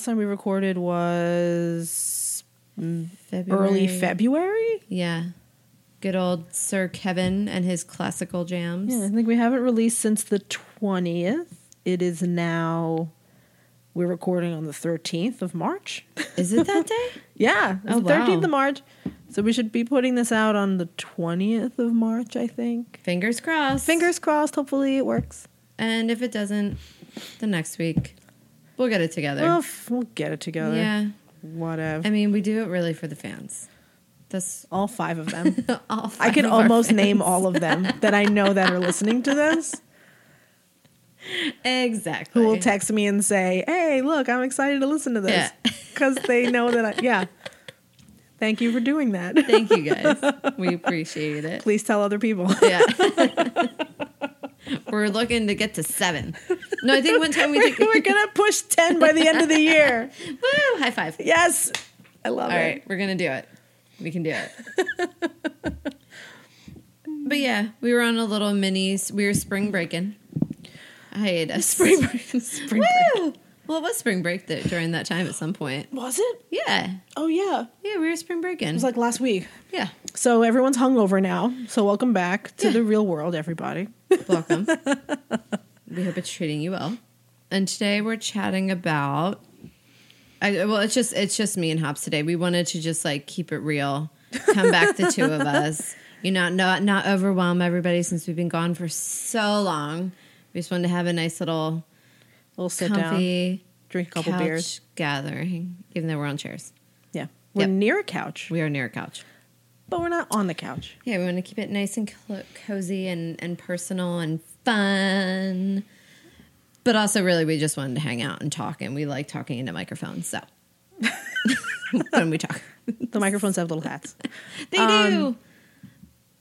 last time we recorded was February. early February. Yeah. Good old Sir Kevin and his classical jams. Yeah, I think we haven't released since the twentieth. It is now. We're recording on the thirteenth of March. Is it that day? yeah, it's Oh, the thirteenth wow. of March. So we should be putting this out on the twentieth of March. I think. Fingers crossed. Fingers crossed. Hopefully it works. And if it doesn't, the next week we'll get it together. Well, f- we'll get it together. yeah. Whatever. I mean, we do it really for the fans. That's all five of them. all. I five can of our almost name all of them that I know that are listening to this. Exactly. Who will text me and say, "Hey, look, I'm excited to listen to this," Yeah. because they know that. I, yeah. Thank you for doing that. Thank you guys. We appreciate it. Please tell other people. Yeah. We're looking to get to seven. No, I think one time we did. We're gonna push ten by the end of the year. Woo! High five. Yes, I love All it. right, we're gonna do it. We can do it. but yeah, we were on a little mini. We were spring breaking. Hiatus. Spring break. Spring break. Woo! Well, it was spring break th- during that time at some point. Was it? Yeah, Oh yeah, yeah, we were spring breaking. it was like last week. yeah, So everyone's hungover now. So welcome back to the real world, everybody. Welcome. we hope it's treating you well. And today we're chatting about. I, well, it's just it's just me and Hops today. We wanted to just like keep it real, come back the two of us. You know, not not overwhelm everybody since we've been gone for so long. We just wanted to have a nice little We'll sit down, comfy drink a couple couch beers. gathering, even though we're on chairs. Yeah, we're Yep. near a couch, We are near a couch. But we're not on the couch. Yeah, we want to keep it nice and cozy and, and personal and fun. But also, really, we just wanted to hang out and talk, and we like talking into microphones. So when we talk, The microphones have little hats. they Um, do.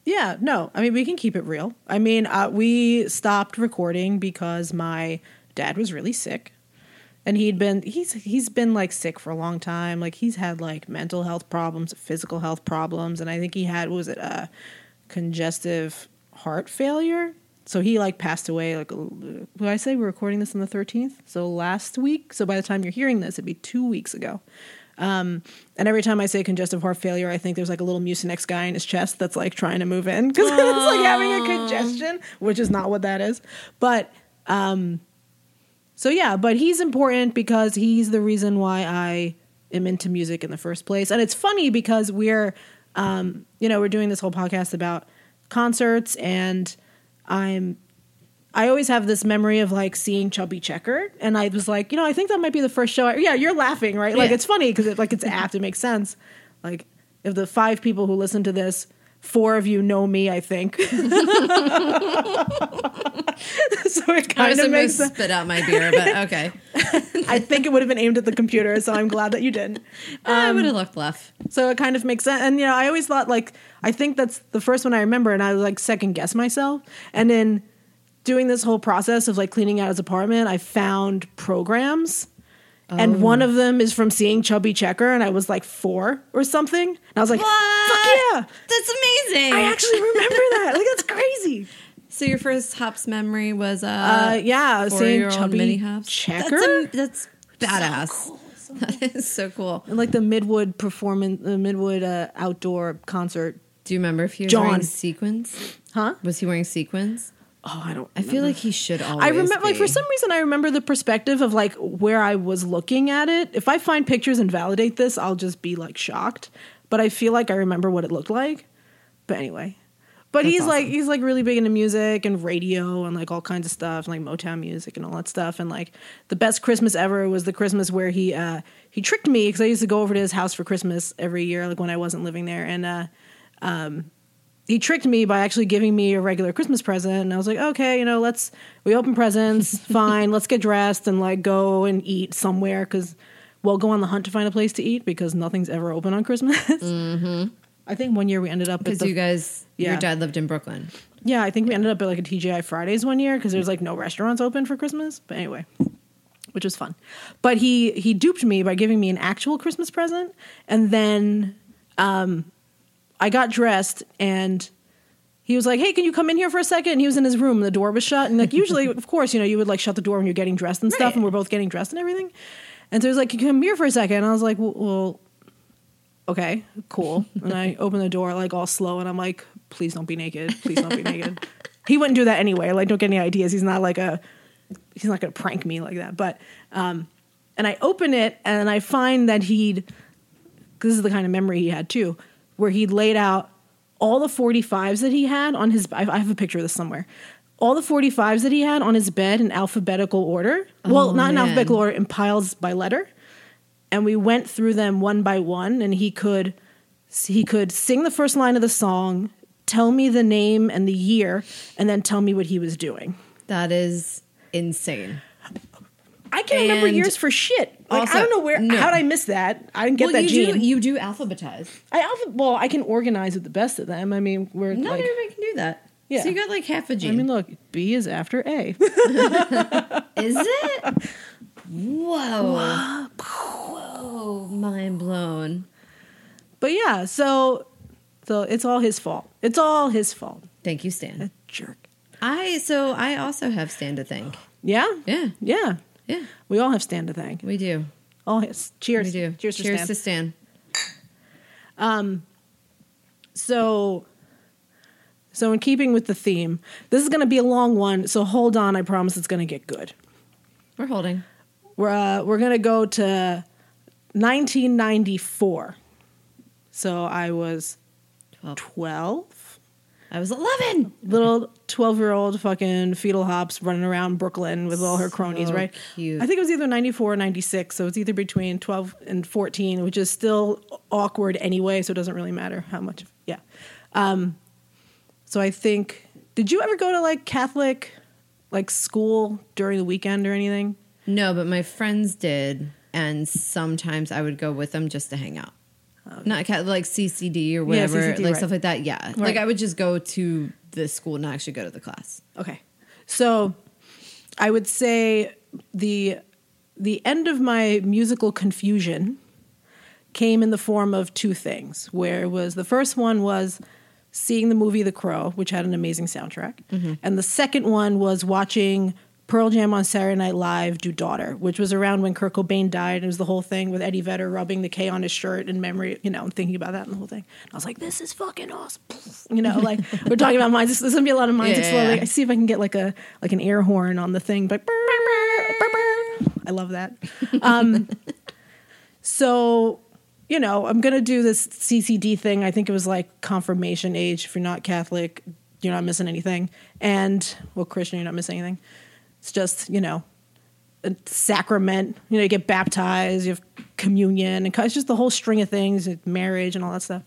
Yeah, no, I mean we can keep it real. I mean, uh, we stopped recording because my dad was really sick, and he'd been he's he's been like sick for a long time. Like he's had like mental health problems, physical health problems, and I think he had was it uh, congestive heart failure. So he like passed away. Like, what did I say? We're recording this on the thirteenth, so last week. So by the time you're hearing this, it'd be two weeks ago. Um, and every time I say congestive heart failure, I think there's like a little Mucinex guy in his chest that's like trying to move in because it's like having a congestion, which is not what that is. But um, so yeah, but he's important because he's the reason why I am into music in the first place. And it's funny because we're, um, you know, we're doing this whole podcast about concerts, and I'm I always have this memory of like seeing Chubby Checker, and I was like, you know, I think that might be the first show. I, yeah, you're laughing, right? Like Yeah. it's funny because it, like it's apt. It makes sense. Like if the five people who listen to this, four of you know me, I think. so it I kind of makes to sense. spit out my beer, but okay. I think it would have been aimed at the computer, so I'm glad that you didn't. I Um, would have looked left. So it kind of makes sense. And you know, I always thought like I think that's the first one I remember, and I was like second guess myself. And then doing this whole process of like cleaning out his apartment, I found programs. And one of them is from seeing Chubby Checker, and I was like four or something. And I was like, What? "Fuck yeah!" That's amazing. I actually remember that. Like that's crazy. so your first hops memory was uh, Uh, yeah, seeing Chubby mini hops. Checker. That's, am- that's badass. That is so cool. and like the Midwood performance, the Midwood uh, outdoor concert. Do you remember if he was John. wearing sequins? Huh? Was he wearing sequins? Oh, I don't. I feel like he should always. I remember, like, for some reason, I remember the perspective of like where I was looking at it. If I find pictures and validate this, I'll just be like shocked. But I feel like I remember what it looked like. But anyway, but That's he's like he's like really big into music and radio and like all kinds of stuff, and like Motown music and all that stuff. And like the best Christmas ever was the Christmas where he uh he tricked me because I used to go over to his house for Christmas every year, like when I wasn't living there, and uh he tricked me by actually giving me a regular Christmas present. And I was like, okay, you know, let's, we open presents, fine, let's get dressed and like go and eat somewhere because we'll go on the hunt to find a place to eat because nothing's ever open on Christmas. Mm-hmm. I think one year we ended up because you guys, Yeah. your dad lived in Brooklyn. yeah, I think we ended up at like a TGI Fridays one year because there's like no restaurants open for Christmas. But anyway, which was fun. But he he duped me by giving me an actual Christmas present, and then um, I got dressed and. He was like, "Hey, can you come in here for a second? And he was in his room, and the door was shut. And like usually, of course, you know, you would like shut the door when you're getting dressed and stuff, Right. and we're both getting dressed and everything. And so he was like, "Can you "Come here for a second. And I was like, "Well, okay, cool." and I opened the door like all slow, and I'm like, "Please don't be naked. Please don't be naked." He wouldn't do that anyway. Like, don't get any ideas. He's not like a he's not going to prank me like that. But um, and I open it and I find that he'd this is the kind of memory he had too, where he'd laid out all the 45s that he had on his. I I have a picture of this somewhere. All the 45s that he had on his bed in alphabetical order. Oh, well, Oh, not in alphabetical order, in piles by letter. And we went through them one by one, and he could he could sing the first line of the song, tell me the name and the year, and then tell me what he was doing. That is insane. I can't remember years for shit. Like also- I don't know where. no. How did I miss that? I didn't get well, that you gene. do you do alphabetize. I alpha, well, I can organize with the best of them. I mean, we're Not like. everybody can do that. Yeah. So you got like half a gene. I mean, look, B is after A. is it? Whoa. Whoa. Mind blown. but yeah, so so it's all his fault. It's all his fault. Thank you, Stan. That jerk. I so I also have Stan to thank. Yeah, Yeah. yeah. Yeah. We all have Stan to thank. We do. All his. Cheers. We do. Cheers, Cheers to Stan. Stan. So, so in keeping with the theme, this is going to be a long one. So hold on. I promise it's going to get good. We're holding. We're uh, we're going to go to 1994. So I was 12. 12. I was 11. little 12 year old fucking fetal hops running around Brooklyn with all her cronies, So right? cute. I think it was either 94 or 96. So it's either between 12 and 14, which is still awkward anyway. So it doesn't really matter how much. Yeah. Um, so I think, did you ever go to like Catholic, like school during the weekend or anything? No, but my friends did. And sometimes I would go with them just to hang out. Not ca- like CCD or whatever, CCD, like right. stuff like that. Yeah. Like I would just go to the school and not actually go to the class. Okay. So I would say the the end of my musical confusion came in the form of two things. Where it was the first one was seeing the movie The Crow, which had an amazing soundtrack, mm-hmm. and the second one was watching Pearl Jam on Saturday Night Live do Daughter, which was around when Kurt Cobain died. And It was the whole thing with Eddie Vedder rubbing the K on his shirt in memory, you know, and thinking about that and the whole thing. I was like, this is fucking awesome. You know, like we're talking about minds. There's gonna be a lot of minds Yeah, yeah. I see if I can get like a like an air horn on the thing, but I love that. Um, so, you know, I'm gonna do this CCD thing. I think it was like confirmation age. If you're not Catholic, you're not missing anything. And well, Christian, you're not missing anything. It's just you know, a sacrament. You know, you get baptized, you have communion, and it's just the whole string of things, marriage and all that stuff.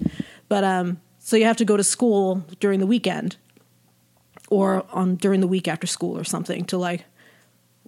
But um, so you have to go to school during the weekend, or on during the week after school or something to like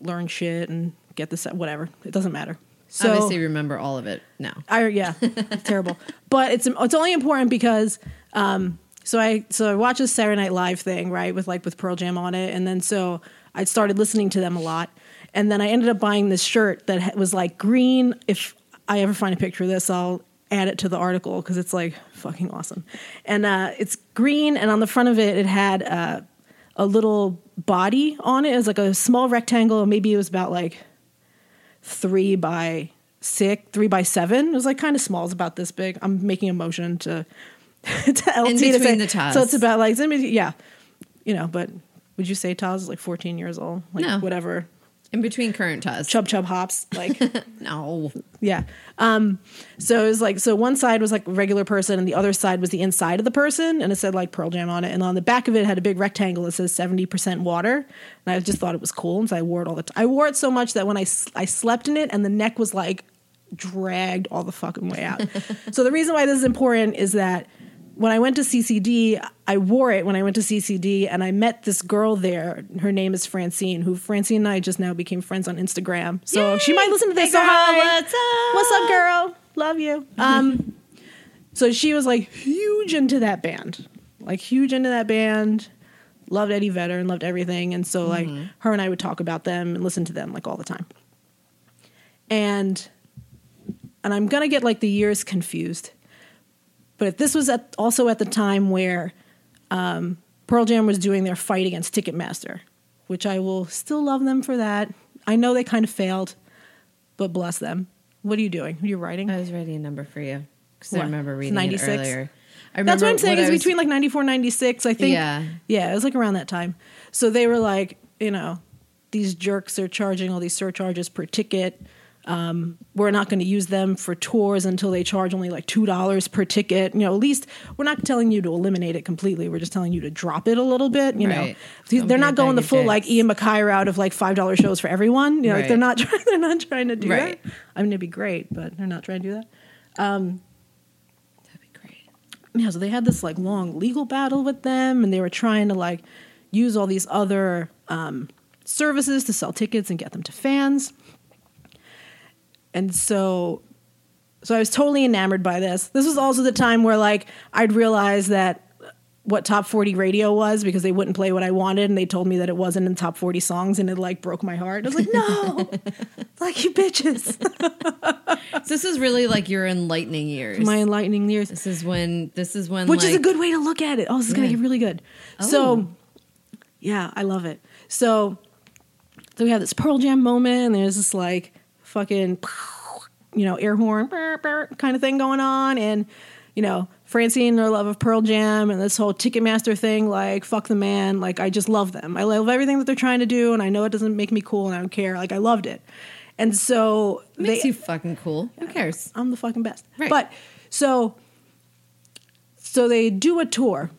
learn shit and get this whatever. It doesn't matter. So Obviously, remember all of it now. I yeah, it's terrible. But it's it's only important because um so I so I watched this Saturday Night Live thing right with like with Pearl Jam on it, and then so I started listening to them a lot, and then I ended up buying this shirt that was like green. If I ever find a picture of this, I'll add it to the article because it's like fucking awesome, and uh, it's green, and on the front of it it had uh, a little body on it. It was like a small rectangle. Maybe it was about like three by six, three by seven. It was like kind of small. It's about this big. I'm making a motion to to LT to say. the Taz. So it's about like it's in between- yeah, you know. But would you say Taz is like 14 years old? Like No. whatever. In between current Taz. Chub chub hops like no. yeah. Um. So it was like so one side was like regular person and the other side was the inside of the person and it said like Pearl Jam on it and on the back of it had a big rectangle that says 70% water and I just thought it was cool and so I wore it all the time. I wore it so much that when I, I slept in it and the neck was like dragged all the fucking way out. so the reason why this is important is that when I went to CCD, I wore it when I went to CCD, and I met this girl there. Her name is Francine, who Francine and I just now became friends on Instagram. So she might listen to this. Hey, so girl, hi. what's up? What's up, girl? Love you. Um, so she was like huge into that band, like huge into that band. Loved Eddie Vedder and loved everything, and so like her and I would talk about them and listen to them like all the time. And and I'm gonna get like the years confused, but this was at, also at the time where um, Pearl Jam was doing their fight against Ticketmaster, which I will still love them for that. I know they kind of failed, but bless them. What are you doing? Are you writing? I was writing a number for you because I remember reading 96? it earlier. I That's what I'm saying. I Is was- between like 94, 96, I think. Yeah. Yeah, it was like around that time. So they were like, you know, these jerks are charging all these surcharges per ticket. Um, we're not going to use them for tours until they charge only like two dollars per ticket. You know, at least we're not telling you to eliminate it completely. We're just telling you to drop it a little bit. You Right. know, Don't they're not going the full like. Ian MacKaye route of like five dollar shows for everyone. You know, like, they're not trying. They're not trying to do Right. that. I mean, it'd be great, but they're not trying to do that. That'd be great. yeah, so they had this like long legal battle with them, and they were trying to like use all these other um, services to sell tickets and get them to fans. And so, so I was totally enamored by this. This was also the time where like I'd realized that what top 40 radio was because they wouldn't play what I wanted and they told me that it wasn't in top 40 songs and it like broke my heart. I was like, no, like you bitches. So this is really like your enlightening years. my enlightening years. this is when this is when which is a good way to look at it. Oh, this is gonna Yeah. get really good. Oh. So, yeah, I love it. So, so we have this Pearl Jam moment, and there's this like fucking, you know, air horn kind of thing going on, and you know, Francine, her love of Pearl Jam, and this whole Ticketmaster thing, like fuck the man, like I just love them. I love everything that they're trying to do, and I know it doesn't make me cool, and I don't care. Like I loved it, and so makes they, you fucking cool. Who cares? I'm the fucking best. Right. But so so they do a tour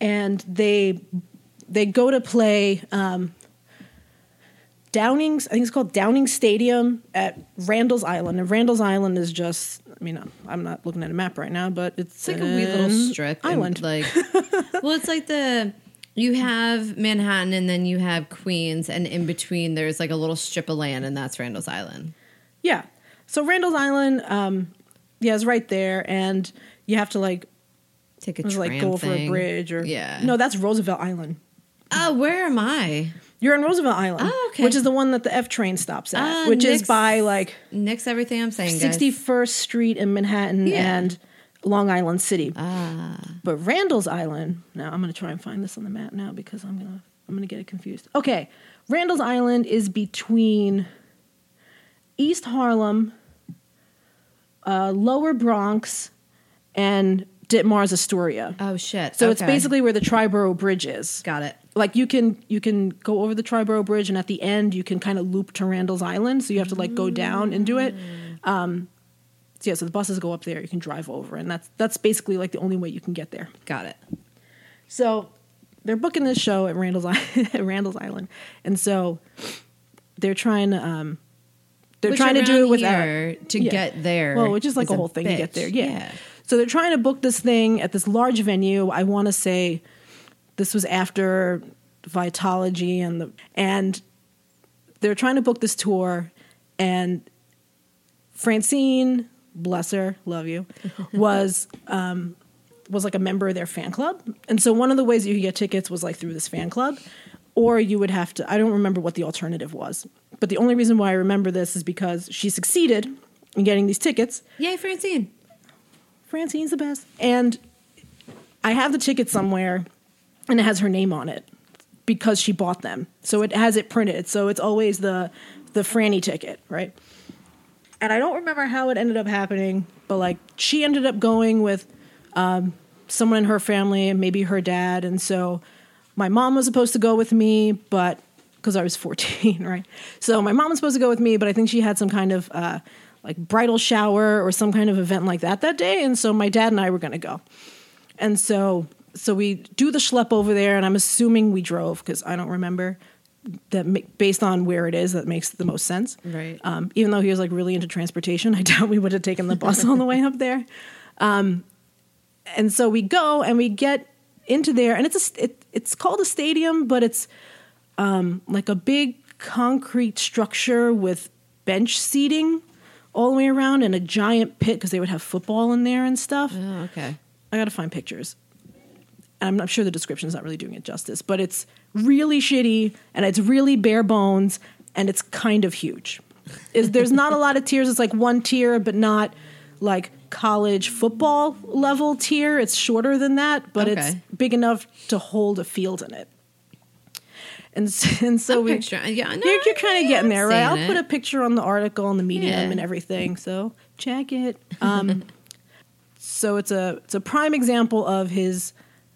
and they they go to play um Downing's I think it's called Downing Stadium at Randall's Island. And Randall's Island is just I mean I'm not looking at a map right now, but it's, It's like a wee little strip and, island. like, well, it's like the you have Manhattan and then you have Queens, and in between there's like a little strip of land, and that's Randall's Island. Yeah. So Randall's Island um yeah, is right there and you have to like Take a like go over a bridge or yeah. No, that's Roosevelt Island. Oh, where am I? You're in Roosevelt Island, Oh, okay. which is the one that the F train stops at, Ah, which is by like Nix everything I'm saying. 61st Street in Manhattan Yeah. and Long Island City. Ah, But Randall's Island. Now I'm going to try and find this on the map now because I'm gonna I'm gonna get it confused. Okay, Randall's Island is between East Harlem, uh, Lower Bronx, and Ditmars Astoria. oh shit. So it's basically where the Triborough Bridge is. got it. Like you can you can go over the Triborough Bridge and at the end you can kind of loop to Randall's Island, so you have to like go down and do it. Um, so yeah, so the buses go up there, you can drive over, and that's that's basically like the only way you can get there. Got it. So they're booking this show at Randall's at Randall's Island, and so they're trying to um, they're Which trying to do it without to Yeah. get there. well, which is like a whole thing to get bitch. there. Yeah. So they're trying to book this thing at this large venue. I want to say this was after Vitalogy and the and they're trying to book this tour and Francine, bless her, love you, was um was like a member of their fan club. And so one of the ways you could get tickets was like through this fan club or you would have to I don't remember what the alternative was. But the only reason why I remember this is because she succeeded in getting these tickets. Yay, Francine. Francine's the best. And I have the ticket somewhere and it has her name on it because she bought them. So it has it printed. So it's always the the Franny ticket, right? And I don't remember how it ended up happening, but like she ended up going with um, someone in her family, and maybe her dad, and so my mom was supposed to go with me, but because I was 14, right? So my mom was supposed to go with me, but I think she had some kind of uh, like bridal shower or some kind of event like that that day, and so my dad and I were going to go. And so so we do the schlep over there, and I'm assuming we drove because I don't remember that based on where it is that makes the most sense. Right. Um, even though he was like really into transportation, I doubt we would have taken the bus on the way up there. Um, and so we go and we get into there, and it's a it, it's called a stadium, but it's um, like a big concrete structure with bench seating all the way around and a giant pit because they would have football in there and stuff. Oh, okay. I got to find pictures. And I'm not sure the description is not really doing it justice, but it's really shitty and it's really bare bones and it's kind of huge. Is there's not a lot of tiers. It's like one tier, but not like college football level tier. It's shorter than that, but it's big enough to hold a field in it. And so, and so I'm we picturing- yeah, no, you're, you're kind of getting there, right? I'll seeing put a picture on the article on the medium Yeah. and everything. So check it. Um, so it's a it's a prime example of his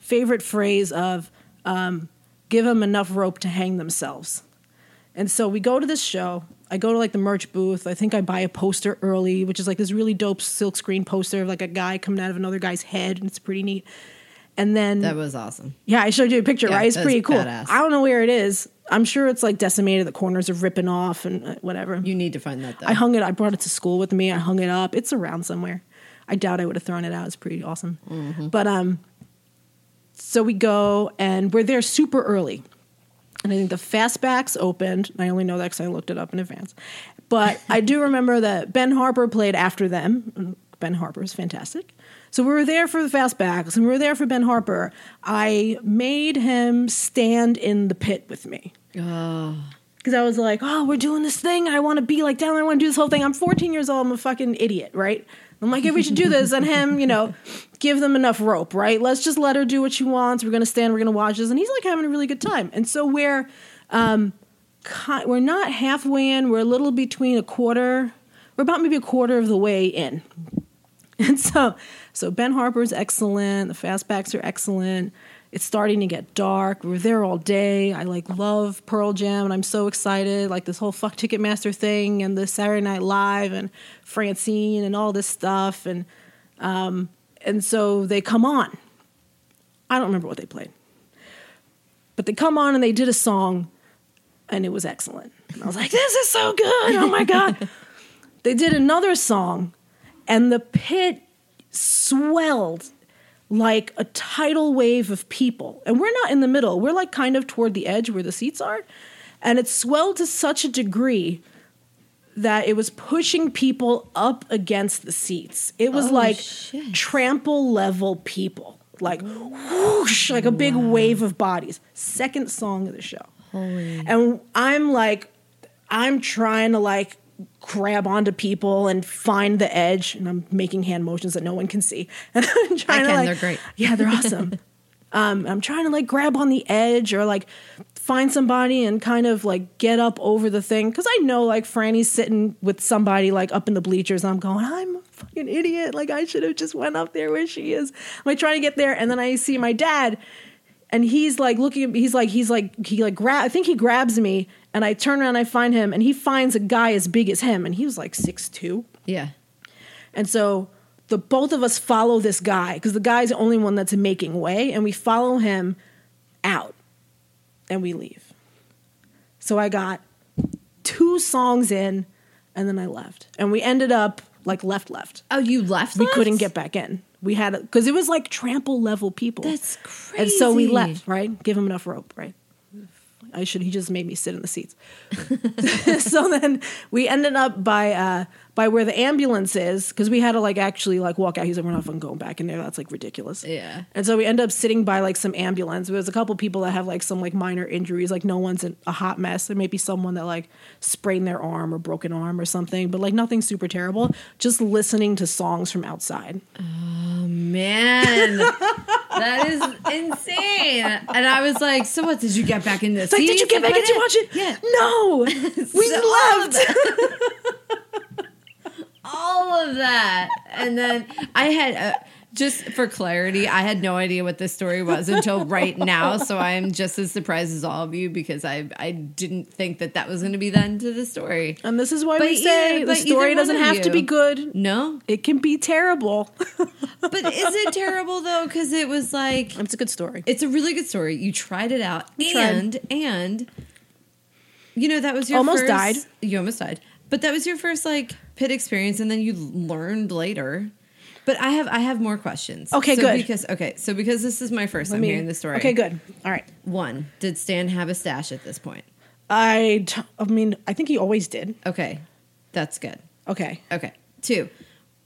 favorite phrase of um, "give them enough rope to hang themselves." And so we go to this show. I go to like the merch booth. I think I buy a poster early, which is like this really dope silkscreen poster of like a guy coming out of another guy's head, and it's pretty neat. And then That was awesome. yeah, I showed you a picture, Yeah, right? It's pretty cool. badass. I don't know where it is. I'm sure it's like decimated. The corners are ripping off and uh, whatever. You need to find that though. I hung it. I brought it to school with me. I hung it up. It's around somewhere. I doubt I would have thrown it out. It's pretty awesome. Mm-hmm. But um, so we go and we're there super early, and I think the fastbacks opened. I only know that because I looked it up in advance. But I do remember that Ben Harper played after them. Ben Harper is fantastic. So we were there for the fastbacks, and we were there for Ben Harper. I made him stand in the pit with me oh, because I was like, oh, we're doing this thing. I want to be like down there. I want to do this whole thing. I'm 14 years old. I'm a fucking idiot, right? I'm like, yeah, we should do this. And him, you know, give them enough rope, right? Let's just let her do what she wants. We're to stand. We're to watch this. And he's like having a really good time. And so we're, um, we're not halfway in. We're a little between a quarter. We're about maybe a quarter of the way in. And so, so Ben Harper's excellent. The fastbacks are excellent. It's starting to get dark. We're there all day. I like love Pearl Jam, and I'm so excited. Like this whole fuck Ticketmaster thing, and the Saturday Night Live, and Francine, and all this stuff, and um, and so they come on. I don't remember what they played, but they come on and they did a song, and it was excellent. And I was like, this is so good. Oh my god. they did another song and the pit swelled like a tidal wave of people. And we're not in the middle, we're like kind of toward the edge where the seats are. And it swelled to such a degree that it was pushing people up against the seats. It was Oh, like shit. trample level people, like whoosh, like a big wave of bodies. Second song of the show. holy. And I'm like, I'm trying to like grab onto people and find the edge, and I'm making hand motions that no one can see. And I'm trying to can, like, they're great. Yeah, they're awesome. um, I'm trying to like grab on the edge or like find somebody and kind of like get up over the thing because I know like Franny's sitting with somebody like up in the bleachers. And I'm going, I'm a fucking idiot. Like I should have just went up there where she is. I'm like trying to get there, and then I see my dad and he's like looking at me he's like he's like he like grab i think he grabs me and i turn around and i find him and he finds a guy as big as him and he was like six two Yeah. and so the both of us follow this guy because the guy's the only one that's making way and we follow him out and we leave so i got two songs in and then i left and we ended up like left left Oh, you left? we left? couldn't get back in we had because it was like trample level people That's crazy. and so we left, right? Give him enough rope, right? I should. He just made me sit in the seats. so then we ended up by uh, by where the ambulance is because we had to like actually like walk out. He's like, we're not fucking going back in there. That's like ridiculous. Yeah. And so we end up sitting by like some ambulance. There's a couple people that have like some like minor injuries. Like no one's in a hot mess. There may be someone that like sprained their arm or broken arm or something, but like nothing super terrible. Just listening to songs from outside. Oh man, that is insane. And I was like, so what? Did you get back in this? Like, did you get back? Did you watch it? Yeah. No, we So- left. all of that. And then I had, uh, just for clarity, I had no idea what this story was until right now. So I'm just as surprised as all of you because I I didn't think that that was going to be the end to the story. And this is why But we say either- the story doesn't have to be good. No, It can be terrible. but is it terrible though? Because it was like it's a good story. it's a really good story. You tried it out, and and you know that was your Almost first- died. You almost died, but that was your first like pit experience, and then you learned later. But I have I have more questions. Okay, So good. Because okay, so because this is my 1st Let time me- hearing the story. Okay, good. All right. One, did Stan have a stash at this point? I, t- I mean, I think he always did. Okay, that's good. Okay. Okay, two.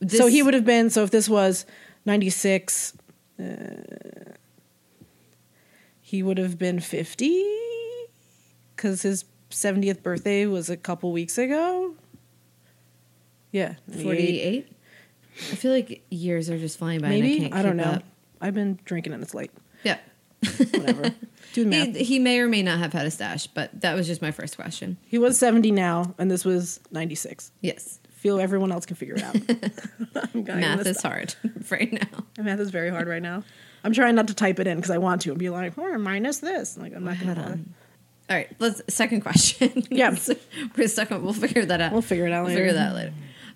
so he would have been, so if this was 96, uh, he would have been 50 because his 70th birthday was a couple weeks ago. Yeah. forty-eight. I feel like years are just flying by. and I, Maybe? can't I, don't know. up. I've been drinking and it's late. Yeah. Whatever. Do math. He, he may or may not have had a stash, but that was just my first question. He was 70 now, and this was 96. Yes, Feel everyone else can figure it out. Math is stop. hard right now. Math is very hard right now. I'm trying not to type it in because I want to and be like, oh, minus this. Like, I'm not going to. All right, let's second question. Yeah. we're stuck on. We'll figure that out. We'll figure it out We'll later. figure that out later.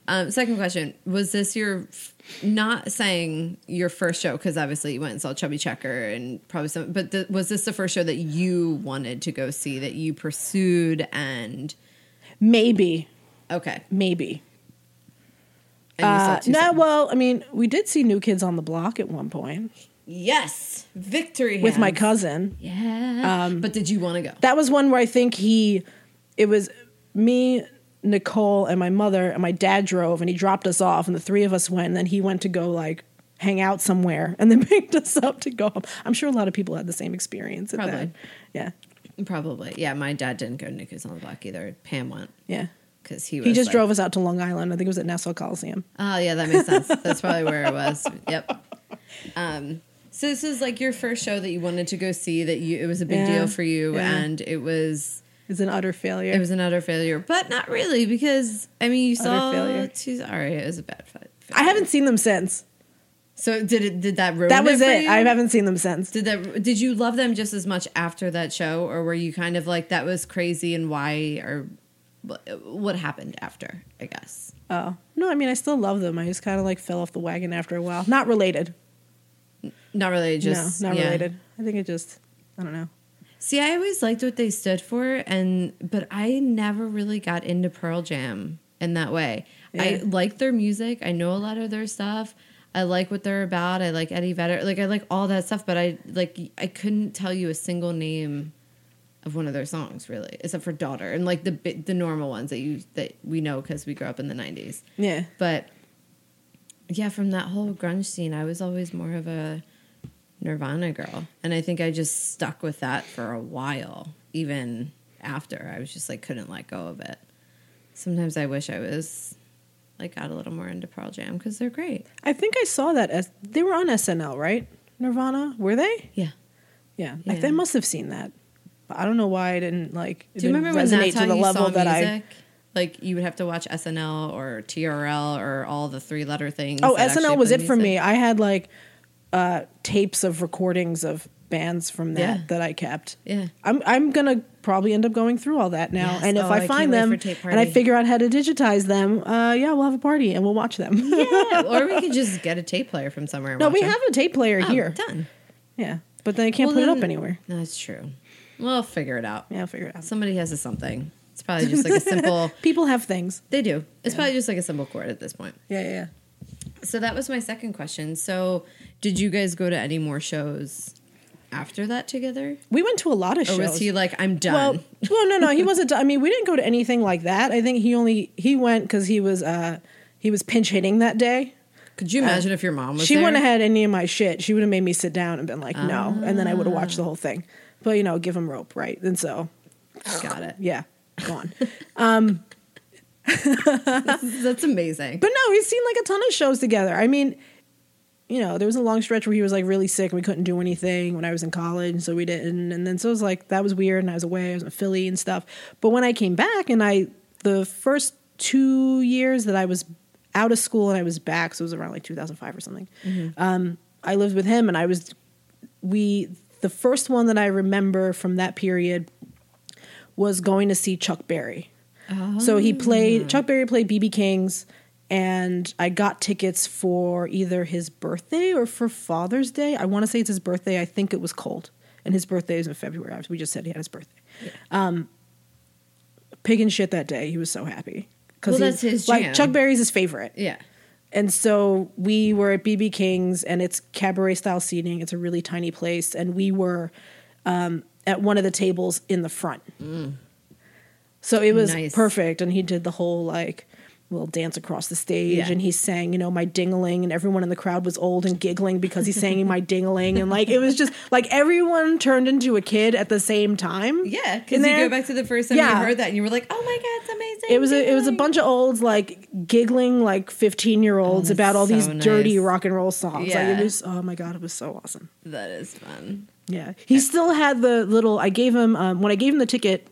Um, second question: Was this your f- not saying your first show because obviously you went and saw Chubby Checker and probably some, but th- was this the first show that you wanted to go see that you pursued and Maybe. okay? Maybe. And you Uh, no, well, I mean, we did see New Kids on the Block at one point yes, victory with my cousin. Yeah, Um, but did you want to go? That was one where I think he, it was me, Nicole, and my mother, and my dad drove, and he dropped us off, and the three of us went, and then he went to go like hang out somewhere, and then picked us up to go home. I'm sure a lot of people had the same experience. At Probably. That. Yeah, Probably, yeah. My dad didn't go to Nick Who's on the Block either. Pam went yeah. because he was He just like- drove us out to Long Island. I think it was at Nassau Coliseum. Oh yeah, that makes sense. That's probably where it was. Yep. Um, so this is like your first show that you wanted to go see. That you it was a big Yeah, deal for you, yeah. and it was It's an utter failure. it was an utter failure, but not really because I mean you Utter saw failure. two. All right, it was a bad fight. I haven't seen them since. So did it? Did that ruin? That was it. it. I haven't seen them since. Did that? Did you love them just as much after that show, or were you kind of like that was crazy and why or what- what happened after? I guess. Oh no, I mean I still love them. I just kind of like fell off the wagon after a while. Not related. Not really. Just no, not yeah. related. I think it just. I don't know. See, I always liked what they stood for, and but I never really got into Pearl Jam in that way. I like their music. I know a lot of their stuff. I like what they're about. I like Eddie Vedder. Like I like all that stuff, but I like I couldn't tell you a single name of one of their songs really, except for "Daughter" and like the the normal ones that you that we know because we grew up in the '90s. Yeah. But yeah, from that whole grunge scene, I was always more of a Nirvana girl. And I think I just stuck with that for a while, even after. I was just like, couldn't let go of it. Sometimes I wish I was like got a little more into Pearl Jam because they're great. I think I saw that as they were on SNL, right? Nirvana, were they? Yeah. Yeah, Yeah. I, I must have seen that. But I don't know why I didn't like. It Do you remember when that's how to the you level saw that I? music? Like you would have to watch SNL or TRL or all the three letter things. Oh, SNL was it for me. I had like uh, tapes of recordings of bands from that Yeah. that I kept. Yeah. I'm I'm gonna probably end up going through all that now, Yes. and if Oh, I I find them and I figure out how to digitize them, uh, yeah, we'll have a party and we'll watch them. Yeah, or we could just get a tape player from somewhere. And no, we them. have a tape player Oh, here. Done. Yeah, but then I can't Well, put it up anywhere. That's true. We'll figure it out. Yeah, I'll figure it out. Somebody has a something. It's probably just like a simple. People have things. They do. It's probably just like a simple chord at this point. Yeah, yeah. yeah. So that was my second question. So, did you guys go to any more shows after that together, We went to a lot of or shows. was he like, "I'm done"? well, no, no, he wasn't. done. I mean, we didn't go to anything like that. I think he only he went because he was uh he was pinch hitting that day. Could you imagine if your mom was uh, She there? wouldn't have had any of my shit. She would have made me sit down and been like, no, and then I would have watched the whole thing. But you know, give him rope, right? And so, Got it. yeah, gone. That's amazing. But no, we've seen like a ton of shows together. I mean, you know, there was a long stretch where he was like really sick and we couldn't do anything when I was in college, so we didn't. And then so it was like that was weird, and I was away, I was in Philly and stuff. But when I came back, and I the first two years that I was out of school and I was back, so it was around like 2005 or something. Um, I lived with him, and I was we the first one that I remember from that period was going to see Chuck Berry. So he played Chuck Berry played BB King's, and I got tickets for either his birthday or for Father's Day. I want to say it's his birthday. I think it was cold, and his birthday is in February. We just said he had his birthday. Um, pig and shit that day. He was so happy Well, that's his like. Chuck Berry's his favorite. yeah. And so we were at BB King's, and it's cabaret style seating. It's a really tiny place, and we were um, at one of the tables in the front. So it was Nice. perfect, and he did the whole like little dance across the stage, Yeah. and he sang, you know, my dingaling, and everyone in the crowd was old and giggling because he's singing my dingaling, and like it was just like everyone turned into a kid at the same time. Yeah, because you there. go back to the first time you heard that and you were like, "Oh my god, it's amazing!" It was a, it was a bunch of olds like giggling like 15 year olds Oh, about all these so dirty rock and roll songs. Like Yeah. it was oh my god, it was so awesome. That is fun. Yeah, he still had the little. I gave him um, when I gave him the ticket.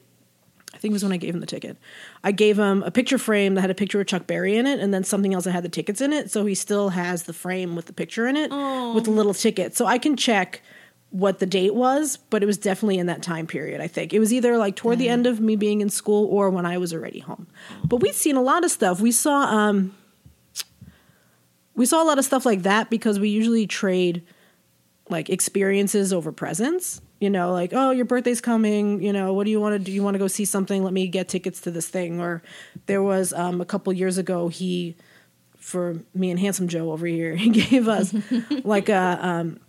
I think it was when I gave him the ticket. I gave him a picture frame that had a picture of Chuck Berry in it, and then something else that had the tickets in it. So he still has the frame with the picture in it with the little ticket. So I can check what the date was, but it was definitely in that time period. I think it was either like toward the end of me being in school or when I was already home. But we'd seen a lot of stuff. We saw um, we saw a lot of stuff like that because we usually trade like experiences over presents. You know, like, oh, your birthday's coming. You know, what do you want to do? You want to go see something? Let me get tickets to this thing. Or there was um, a couple years ago, he, for me and Handsome Joe over here, he gave us like a, um,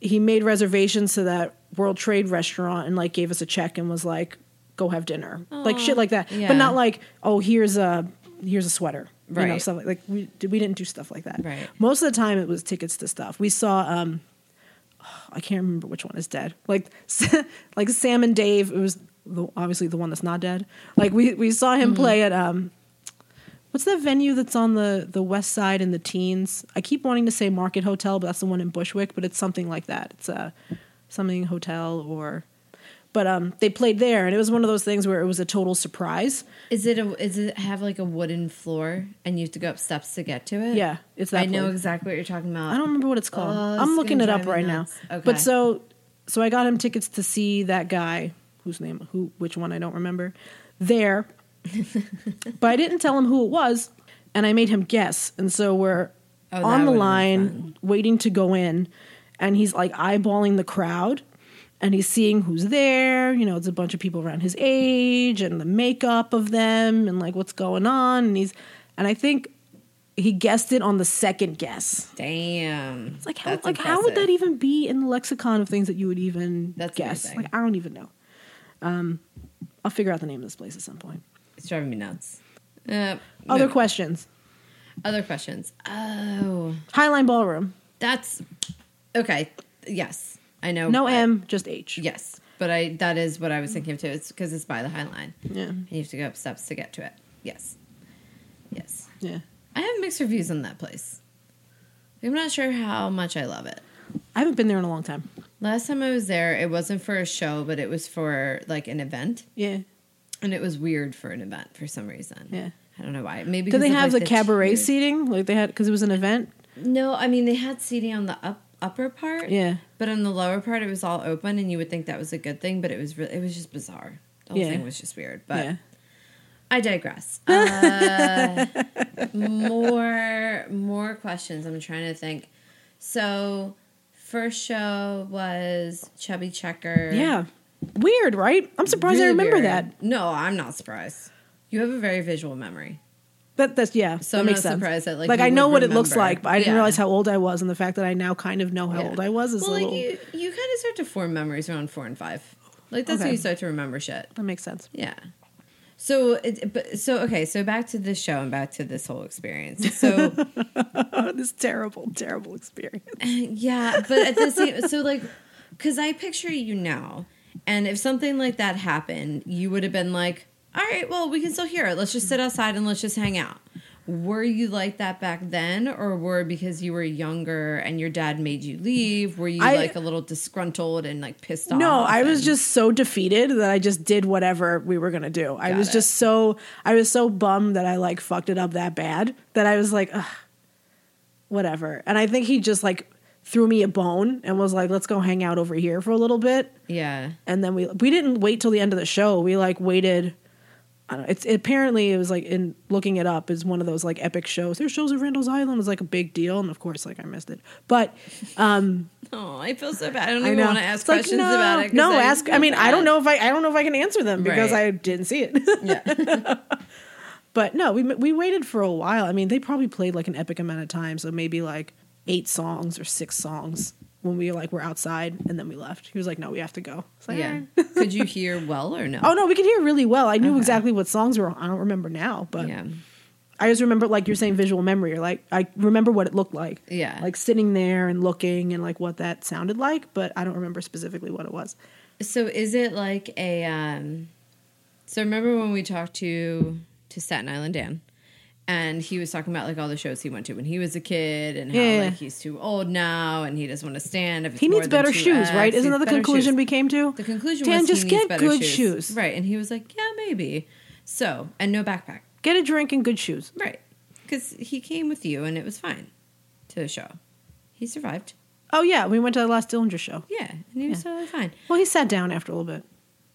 he made reservations to that World Trade restaurant and like gave us a check and was like, go have dinner. like shit like that. yeah. But not like, oh, here's a, here's a sweater. You know, Right. stuff like, like we, we didn't do stuff like that. Right. Most of the time, it was tickets to stuff. We saw. um I can't remember which one is dead. Like, like Sam and Dave. It was the, obviously the one that's not dead. Like we we saw him play at um, what's that venue that's on the the west side in the teens? I keep wanting to say Market Hotel, but that's the one in Bushwick. But it's something like that. It's a something hotel or. But um, they played there, and it was one of those things where it was a total surprise. Is it a is it have like a wooden floor and you have to go up steps to get to it? Yeah, it's that I know exactly what you're talking about. I don't remember what it's called. Oh, I'm looking it up right now. Okay. But so so I got him tickets to see that guy whose name who which one I don't remember there. but I didn't tell him who it was and I made him guess. And so we're Oh, on the line waiting to go in and he's like eyeballing the crowd and he's seeing who's there. You know, it's a bunch of people around his age and the makeup of them and like what's going on. And he's, and I think he guessed it on the second guess. Damn. It's like how, That's like how would that even be in the lexicon of things that you would even That's guess? amazing. Like I don't even know. Um, I'll figure out the name of this place at some point. It's driving me nuts. Uh, Other moving- questions. other questions. Oh, Highline Ballroom. that's okay. Yes, I know. No M, just H. Yes, but I that is what I was thinking of too. It's because it's by the High Line. Yeah. And you have to go up steps to get to it. Yes, yes. Yeah. I have mixed reviews on that place. I'm not sure how much I love it. I haven't been there in a long time. Last time I was there, it wasn't for a show, but it was for like an event, Yeah. and it was weird for an event for some reason. Yeah. I don't know why. Maybe Did they have like, the, cabaret tiers. seating? Like they had because it was an event. No, I mean they had seating on the up upper part. Yeah. But on the lower part, it was all open, and you would think that was a good thing, but it was really, it was just bizarre. The whole Yeah. thing was just weird. But yeah. I digress. Uh, more more questions. I'm trying to think. So, first show was Chubby Checker. Yeah. Weird, right? I'm surprised I remember weird. that. No, I'm not surprised. You have a very visual memory. That that's yeah. So that I'm makes not sense. surprised that, like, like I know what it looks like, but I didn't Yeah. realize how old I was, and the fact that I now kind of know how Yeah. old I was is well, a like you, you kind of start to form memories around four and five. Like that's Okay. when you start to remember shit. that makes sense. Yeah. So it, but so okay. So back to this show and back to this whole experience. So this terrible, terrible experience. yeah, but at the same, so like, because I picture you now, and if something like that happened, you would have been like, all right, well, we can still hear it. Let's just sit outside and let's just hang out. Were you like that back then, or were because you were younger and your dad made you leave? Were you I- like a little disgruntled and like pissed off? No, I was just so defeated that I just did whatever we were gonna do. I was it. just so I was so bummed that I like fucked it up that bad that I was like, Ugh, whatever. And I think he just like threw me a bone and was like, let's go hang out over here for a little bit. yeah. And then we we didn't wait till the end of the show. We like waited. I don't know. It's apparently it was like in looking it up is one of those like epic shows. There's shows at Randall's Island was like a big deal, and of course like I missed it. But um Oh, I feel so bad. I don't I even want to ask It's like, questions no, about it. No, I ask. I mean, I don't know if I I don't know if I can answer them because Right. I didn't see it. Yeah. but no, we we waited for a while. I mean, they probably played like an epic amount of time, so maybe like eight songs or six songs when we like were outside, and then we left. He was like, "No, we have to go." Like, yeah. Could you hear well or no? Oh no, we could hear really well. I knew Okay. exactly what songs were. on. I don't remember now, but yeah. I just remember like you're saying visual memory. Or like I remember what it looked like. Yeah. like sitting there and looking and like what that sounded like, but I don't remember specifically what it was. So is it like a um so remember when we talked to to Staten Island Dan and he was talking about like all the shows he went to when he was a kid and how Yeah. like he's too old now and he doesn't want to stand if He needs better 2X, shoes, right? Isn't that the conclusion shoes. we came to? The conclusion Dan, was just he get needs better good shoes. shoes. right? And he was like, yeah, maybe. So and no backpack, Get a drink and good shoes. right? Because he came with you and it was fine to the show. He survived. Oh yeah, we went to the last Dillinger show. Yeah, and he was totally fine. Well, he sat down after a little bit,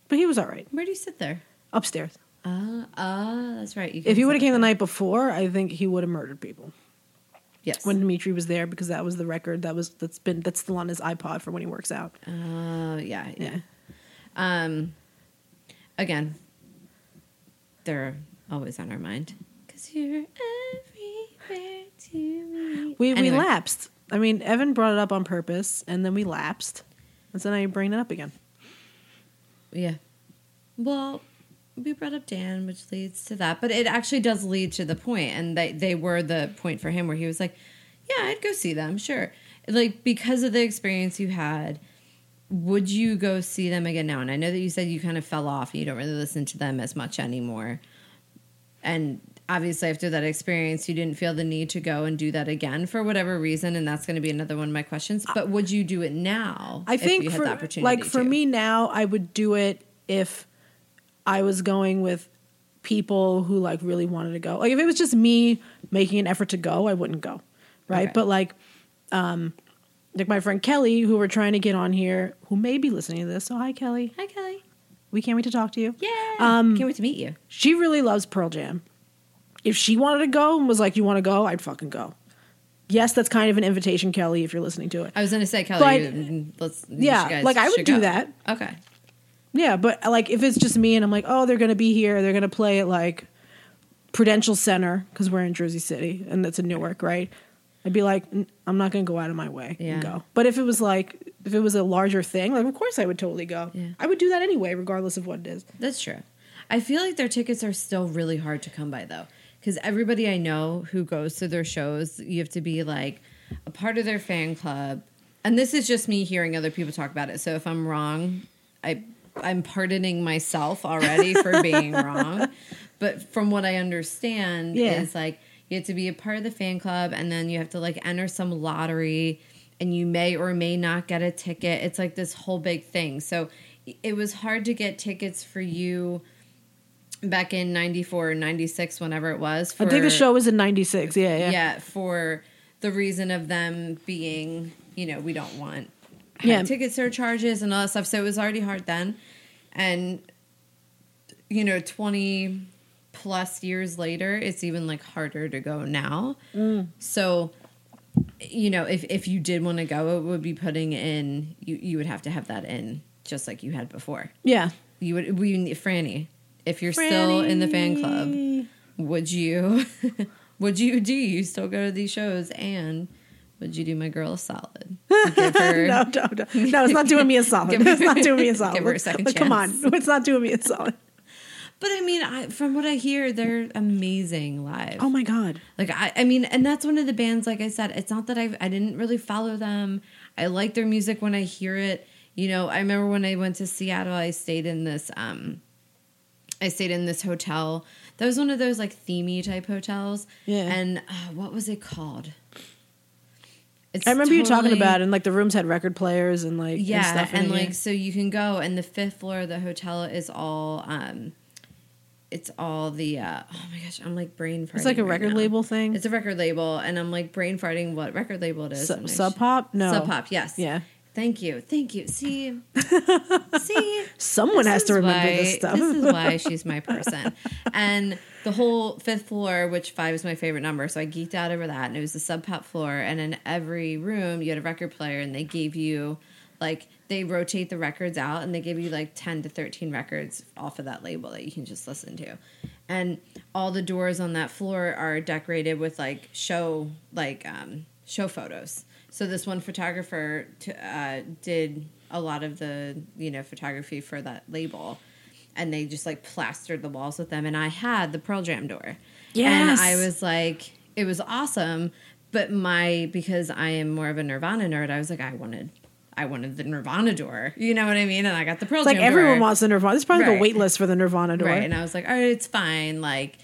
but he was all right Where do you sit there? upstairs. Ah, ah, that's right. You If he would have came the night before, I think he would have murdered people. yes. When Dimitri was there, because that was the record that was that's been that's still on his iPod for when he works out. Oh yeah, yeah. Yeah. Um, again, they're always on our mind because you're everywhere to me. We Anyway, we lapsed. I mean, Evan brought it up on purpose, and then we lapsed, and so now you're bringing it up again. Yeah. Well, we brought up Dan, which leads to that, but it actually does lead to the point, and they they were the point for him where he was like, "Yeah, I'd go see them, sure." Like because of the experience you had, would you go see them again now? And I know that you said you kind of fell off and you don't really listen to them as much anymore. And obviously, after that experience, you didn't feel the need to go and do that again for whatever reason. And that's going to be another one of my questions. But would you do it now? I if think you had for the opportunity like for to? me now, I would do it if I was going with people who like really wanted to go. Like if it was just me making an effort to go, I wouldn't go, right? Okay. But like, um, like my friend Kelly, who we're trying to get on here, who may be listening to this. So hi, Kelly. Hi, Kelly. We can't wait to talk to you. Yeah. Um, Can't wait to meet you. She really loves Pearl Jam. If she wanted to go and was like, "You want to go?" I'd fucking go. Yes, that's kind of an invitation, Kelly, if you're listening to it. I was going to say, Kelly, But- you- let's. you Yeah, like, I would do go. that. Okay. Yeah, but like if it's just me and I'm like, oh, they're gonna be here, they're gonna play at like Prudential Center because we're in Jersey City and that's in Newark, right? I'd be like, I'm not gonna go out of my way Yeah. and go. But if it was like, if it was a larger thing, like of course I would totally go. Yeah. I would do that anyway, regardless of what it is. That's true. I feel like their tickets are still really hard to come by, though. Because everybody I know who goes to their shows, you have to be like a part of their fan club. And this is just me hearing other people talk about it. So if I'm wrong, I I'm pardoning myself already for being wrong. But from what I understand Yeah. is like you have to be a part of the fan club and then you have to like enter some lottery and you may or may not get a ticket. It's like this whole big thing. So it was hard to get tickets for you back in 94 or 96 whenever it was for, I think the show was in '96. Yeah, yeah, yeah for the reason of them being you know we don't want Yeah. ticket surcharges and all that stuff so it was already hard then and you know 20 plus years later it's even like harder to go now Mm. so you know if if you did want to go it would be putting in you you would have to have that in just like you had before yeah. you would we need Franny. If you're still in the fan club, would you would you do you still go to these shows and would you do my girl a solid? Her No, no, no, no. It's not doing me a solid. Her- it's not doing me a solid. give her a second Like, Come on, it's not doing me a solid. But I mean, I, from what I hear, they're amazing live. Oh my god. Like I, I mean, and that's one of the bands. Like I said, it's not that I I didn't really follow them. I like their music when I hear it. You know, I remember when I went to Seattle, I stayed in this um, I stayed in this hotel. That was one of those like themey type hotels. Yeah. And uh, what was it called? It's I remember you talking about it, and like the rooms had record players and like yeah, and stuff. and like so you can go, and the fifth floor of the hotel is all um, it's all the uh, oh my gosh, I'm like brain farting. it's like a right record now. label thing. It's a record label, and I'm like brain farting what record label it is. Su- and I sh- Sub Pop? No. Sub Pop, yes. Yeah. Thank you, thank you. See, see, Someone has to remember why- this stuff. This is why she's my person. and the whole fifth floor, which five is my favorite number, so I geeked out over that. And it was the Sub Pop floor, and in every room you had a record player, and they gave you like they rotate the records out, and they give you like ten to thirteen records off of that label that you can just listen to. And all the doors on that floor are decorated with like show like um, show photos. So this one photographer t- uh, did a lot of the you know photography for that label, and they just like plastered the walls with them. And I had the Pearl Jam door, and I was like, it was awesome. But my because I am more of a Nirvana nerd, I was like, I wanted, I wanted the Nirvana door. You know what I mean? And I got the Pearl It's like everyone door. wants the Nirvana. There's probably like Right. a wait list for the Nirvana door. Right. And I was like, all right, it's fine. Like,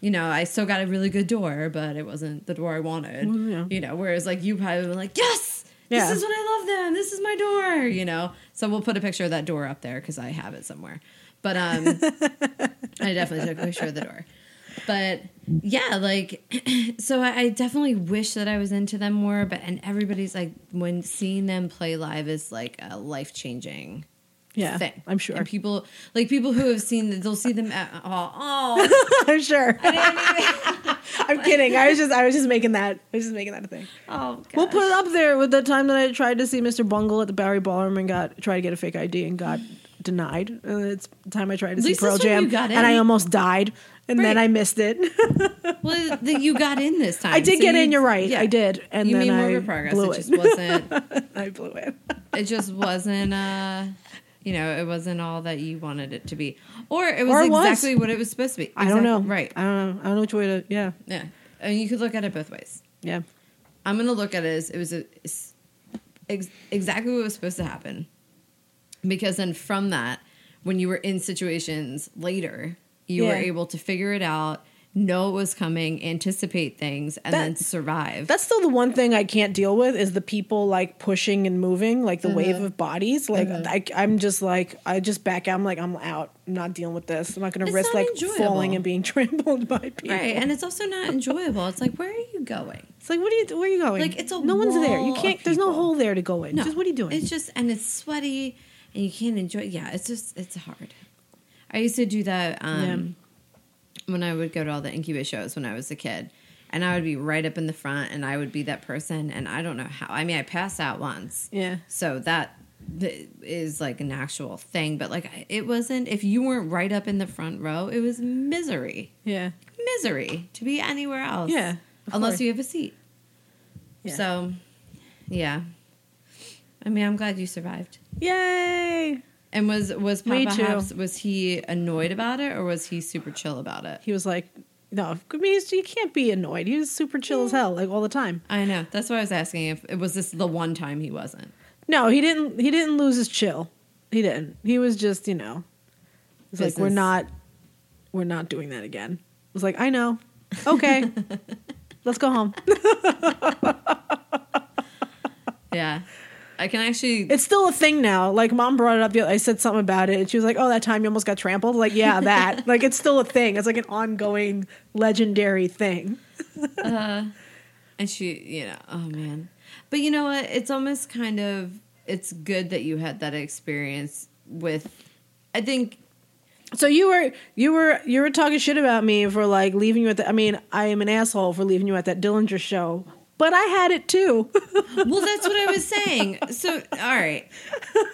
you know, I still got a really good door, but it wasn't the door I wanted. Well, yeah. You know, whereas like you probably were like, yes, Yeah. this is what I love them. This is my door. You know, so we'll put a picture of that door up there because I have it somewhere. But um, I definitely took a picture of the door. But yeah, like, so I, I definitely wish that I was into them more. But and everybody's like, when seeing them play live is like a life changing Yeah, thing. I'm sure. And people like people who have seen they'll see them at oh, oh I'm sure. I I'm kidding. I was just I was just making that I was just making that a thing. oh We'll put it up there with the time that I tried to see Mr. Bungle at the Bowery Ballroom and got tried to get a fake ID and got denied. And it's the time I tried to see Pearl Jam and I almost died and then I missed it. well that you got in this time I did So get you- in. You're right. yeah. I did, and you then made more I of a progress blew it it. just wasn't I blew it. it just wasn't uh you know it wasn't all that you wanted it to be or it was Or it was. exactly what it was supposed to be I don't know. Right I don't know. I don't know which way to. Yeah. yeah mean, you could look at it both ways Yeah. i'm gonna look at it as it was a, ex- exactly what was supposed to happen because then from that when you were in situations later you were able to figure it out know it was coming anticipate things and That- then survive That's still the one thing I can't deal with is the people like pushing and moving, like the wave Uh-huh. of bodies. Like I, I'm just like I just back out. I'm like I'm out. I'm not dealing with this. I'm not going to risk like enjoyable. falling and being trampled by people. right and it's also not enjoyable it's like where are you going It's like what are you? Where are you going? Like, it's a no one's there. You can't. There's no hole there to go in. Just what are you doing? It's just and it's sweaty and you can't enjoy. Yeah, it's just it's hard. I used to do that um, when I would go to all the Incubus shows when I was a kid, and I would be right up in the front, and I would be that person, and I don't know how. I mean, I passed out once, yeah. so that is like an actual thing. But like, it wasn't. If you weren't right up in the front row, it was misery, Yeah. misery to be anywhere else. Yeah, unless course. you have a seat. Yeah. So, yeah. I mean, I'm glad you survived. Yay! And was was Me Papa too. Habs, was he annoyed about it or was he super chill about it? He was like, no. I mean, you can't be annoyed. He was super chill as hell, like all the time. I know. That's why I was asking if it was this the one time he wasn't. No, he didn't. He didn't lose his chill. He didn't. He was just, you know, it's like we're not, we're not doing that again. I was like, I know. Okay, let's go home. Yeah. I can actually It's still a thing now. Like mom brought it up. I said something about it, and she was like, "Oh, that time you almost got trampled." Like, yeah, that. like, it's still a thing. It's like an ongoing, legendary thing. Uh, and she, you know, oh man. But you know what? It's almost kind of it's good that you had that experience with I think So you were you were you were talking shit about me for like leaving you at the. I mean, I am an asshole for leaving you at that Dillinger show, but I had it too. Well, that's what I was saying. So, all right.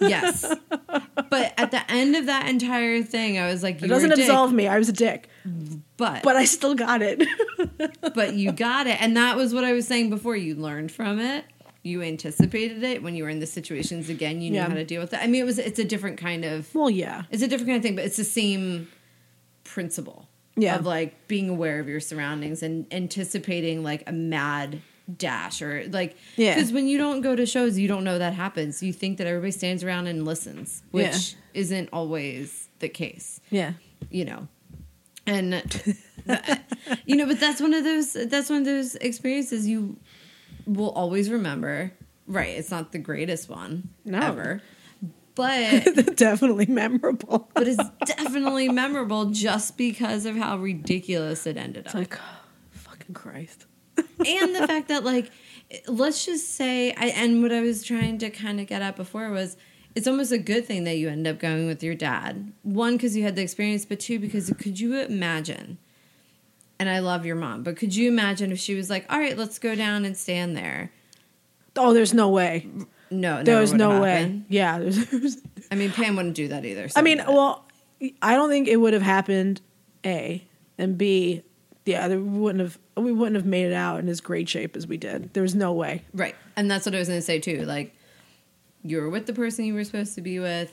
Yes. But at the end of that entire thing, I was like, you it doesn't were a dick, absolve me. I was a dick, but, but I still got it. but you got it. And that was what I was saying before. You learned from it. You anticipated it when you were in the situations again. You knew Yeah. how to deal with it. I mean, it was it's a different kind of well, yeah, it's a different kind of thing, but it's the same principle. Yeah. Of like being aware of your surroundings and anticipating like a mad dash or like Yeah. because when you don't go to shows you don't know that happens you think that everybody stands around and listens which Yeah. isn't always the case yeah, you know and you know but that's one of those that's one of those experiences you will always remember right it's not the greatest one No. ever but definitely memorable. but it's definitely memorable just because of how ridiculous it ended up. It's like, oh, fucking Christ. And the fact that like let's just say I and what I was trying to kind of get at before was it's almost a good thing that you end up going with your dad. One cuz you had the experience, but two because could you imagine and I love your mom, but could you imagine if she was like, "All right, let's go down and stand there." Oh, there's no way. No, There never was would no way. happened. Yeah, there's, there's I mean, Pam wouldn't do that either. so I mean, well, I don't think it would have happened. A and B, yeah, there wouldn't have. We wouldn't have made it out in as great shape as we did. There was no way. Right. And that's what I was going to say too. Like, you were with the person you were supposed to be with.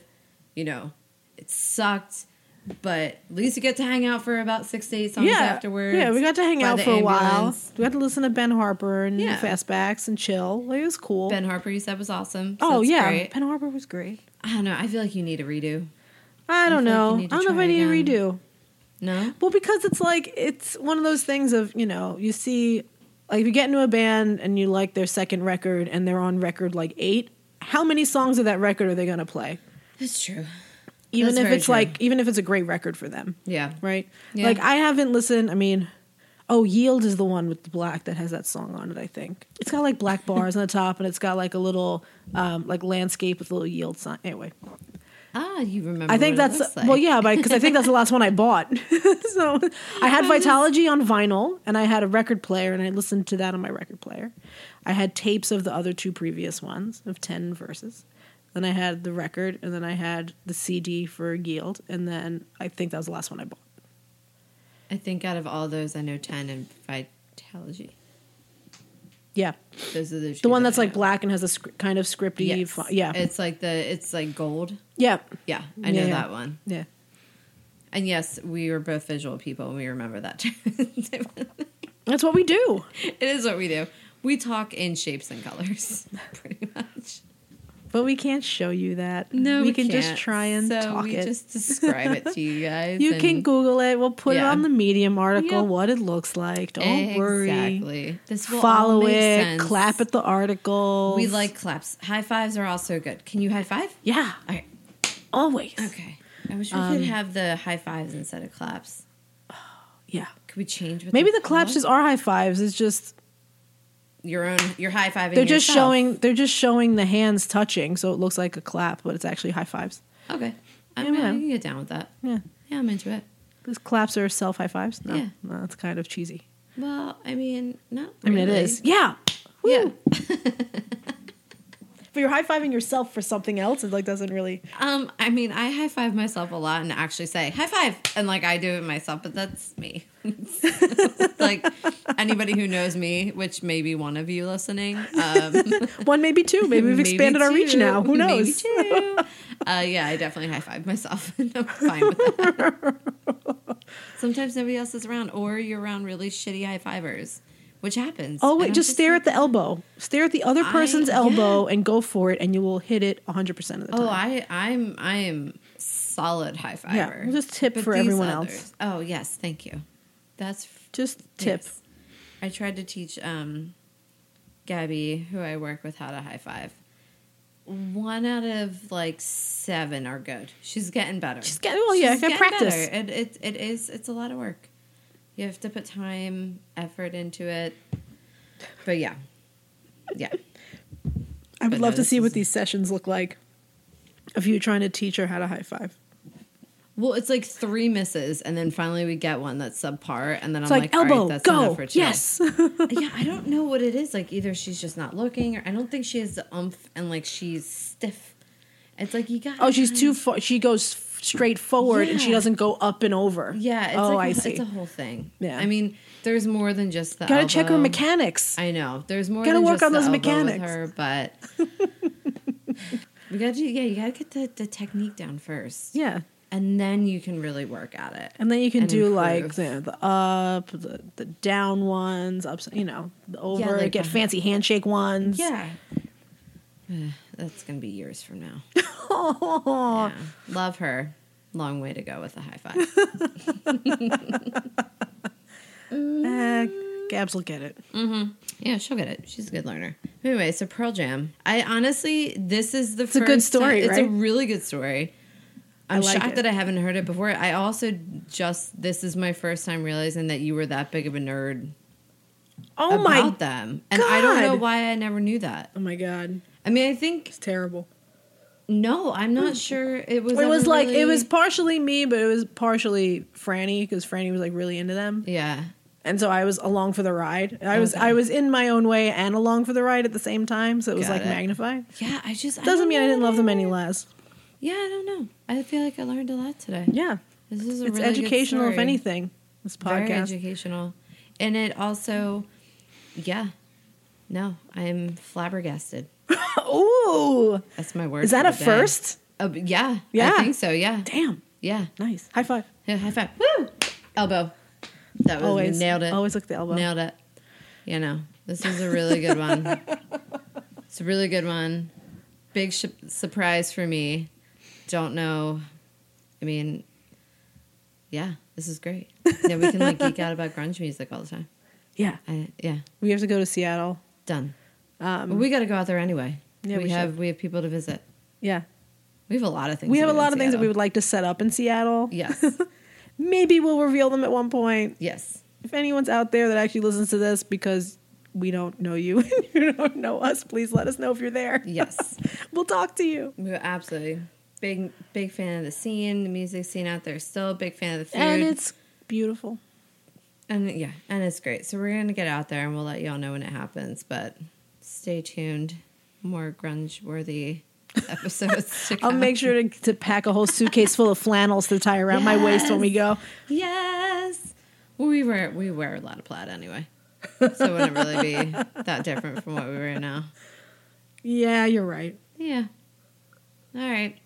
You know, it sucked, but at least you get to hang out for about six to eight songs yeah, afterwards. yeah, we got to hang out for a while. We got to listen to Ben Harper and Yeah. Fastbacks and chill. Like, it was cool. Ben Harper, you said was awesome. so oh yeah, great. Ben Harper was great. I don't know. I feel like you need a redo. I don't like you know. to I don't know if I need again. a redo. No. Well, because it's like it's one of those things of you know you see like if you get into a band and you like their second record and they're on record like eight, how many songs of that record are they going to play? That's true. Even That's if it's true. like even if it's a great record for them, Yeah. right? Yeah. Like I haven't listened. I mean, oh, Yield is the one with the black that has that song on it. I think it's got like black bars on the top and it's got like a little um, like landscape with a little Yield sign. Anyway, Ah, you remember? I think that's like. well, yeah, but because I think that's the last one I bought. so I had Vitalogy on vinyl, and I had a record player, and I listened to that on my record player. I had tapes of the other two previous ones of ten verses. Then I had the record, and then I had the CD for Yield, and then I think that was the last one I bought. I think out of all those, I know ten and Vitalogy. Yeah, Those are the the one that's I like black and has a sc- kind of scripty. Yes. fo- yeah, It's like the it's like gold. yeah, Yeah, I know Yeah, yeah. that one. yeah. And yes, we were both visual people, and we remember that. That's what we do. it is what we do. We talk in shapes and colors, pretty much. But we can't show you that. No, we, we, can just can't. try and so talk we it. just describe it to you guys. You can Google it. We'll put it on the Medium article, Yep. what it looks like. Don't worry. Exactly. This will Follow it. sense. Clap at the article. We like claps. High fives are also good. Can you high five? Yeah, All right. always. Okay. I wish we Um, could have the high fives instead of claps. Yeah. Could we change? Maybe they're the claps just are high fives. It's just your own. You're high fiving. they're just yourself. showing they're just showing the hands touching, so it looks like a clap, but it's actually high fives. Okay. I Yeah, mean, I man. can get down with that. Yeah. Yeah, I'm into it. Because claps are self high fives. No, Yeah. no, that's kind of cheesy. Well, I mean, not. I mean, it is. really. is. Yeah. Yeah. But you're high fiving yourself for something else. It like doesn't really. Um, I mean, I high five myself a lot and actually say high five, and like I do it myself, but that's me. like anybody who knows me, which may be one of you listening. Um, One, maybe two. Maybe we've maybe expanded our reach now. Who maybe knows? two. Uh, yeah, I definitely high five myself, and I'm fine with that. Sometimes nobody else is around, or you're around really shitty high fivers, which happens. Oh wait, just stare at the elbow. Stare at the other I- person's yeah. elbow and go for it, and you will hit it 100 percent of the time. Oh, I, I'm, I am solid high fiver. Yeah, we'll just tip But for everyone others- else. Oh yes, thank you. That's Just tip. yes. I tried to teach um, Gabby, who I work with, how to high five. One out of like seven are good. She's getting better. She's getting- well, yeah, She's getting practice. better. It, it it is it's a lot of work. You have to put time, effort into it. But yeah, yeah. I would But love no, to see what these sessions look like. Of you trying to teach her how to high five. Well, it's like three misses, and then finally we get one that's subpar, and then It's I'm like, like, right, elbow, that's go, enough for yes. yeah, I don't know what it is. Like either she's just not looking, or I don't think she has the umph, and like she's stiff. It's like you got. oh, she's too far. She goes f- straight forward, and she doesn't go up and over. Yeah. It's oh, like I see. It's a whole thing. Yeah. I mean, there's more than just the. Gotta check her mechanics. I know. There's more. Gotta than work just on those elbow mechanics. her, but. We gotta do, yeah. You gotta get the, the technique down first, yeah. and then you can really work at it. And then you can do like improve. the, the up, the, the down ones, ups, you know, the over, like get the- fancy handshake ones. Yeah. That's gonna be years from now. Oh, Yeah. Love her. Long way to go with a high five. eh, Gabs will get it. yeah, she'll get it. She's a good learner. Anyway, so Pearl Jam. I honestly, this is the a first good story, time- It's a really good story. I'm like shocked it. that I haven't heard it before. I also just this is my first time realizing that you were that big of a nerd Oh about my, them, and I don't know why I never knew that. oh my god, I mean, I think it's terrible. no, I'm not mm. sure it was. It was like it was partially me, but it was partially Franny because Franny was like really into them, yeah. and so I was along for the ride. I was I was in my own way and along for the ride at the same time, so it was Got like it. magnified. Yeah, I just I Doesn't mean I didn't love them any less. Yeah, I don't know. I feel like I learned a lot today. Yeah, This is a it's really good educational if anything. This podcast Very educational, and it also, yeah, no, I am flabbergasted. Ooh, That's my word. is that a day. first? Uh, yeah, Yeah. I think so. Yeah, Damn, yeah. nice. High five. Yeah, high five. Woo! Elbow. That was Always nailed it. Always look at the elbow. Nailed it. You know, this is a really good one. it's a really good one. Big sh- surprise for me. Don't know. I mean, yeah, This is great. Yeah, we can like geek out about grunge music all the time. Yeah, I, yeah, we have to go to Seattle. done. Um, But we got to go out there anyway. Yeah, we, we have we have people to visit. yeah, We have a lot of things. we have a lot of things that we would like to set up in Seattle. Yes, Maybe we'll reveal them at one point. yes. If anyone's out there that actually listens to this because we don't know you and you don't know us, please let us know if you're there. Yes. we'll talk to you. We were absolutely big big fan of the scene, the music scene out there. Still a big fan of the food, And it's beautiful. and yeah, and it's great. So we're gonna get out there, and we'll let y'all know when it happens. But stay tuned. More grunge worthy episodes. To I'll make sure to, to pack a whole suitcase full of flannels to tie around my waist when we go. Yes. Well, we wear we wear a lot of plaid anyway, so it wouldn't really be that different from what we wear now. Yeah, you're right. Yeah. All right.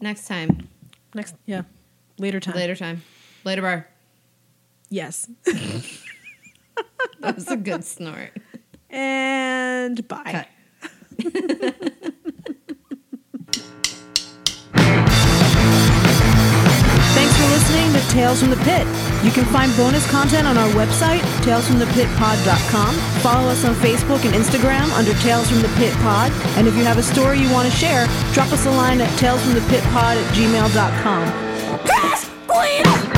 Next time. Next, yeah, later time. Later time. Later bar. Yes. That was a good snort. And bye. Cut. Thanks for listening to Tales from the Pit. You can find bonus content on our website, talesfromthepitpod.com. Follow us on Facebook and Instagram under Tales from the Pit Pod. And if you have a story you want to share, drop us a line at talesfromthepitpod at gmail.com. Pass, please!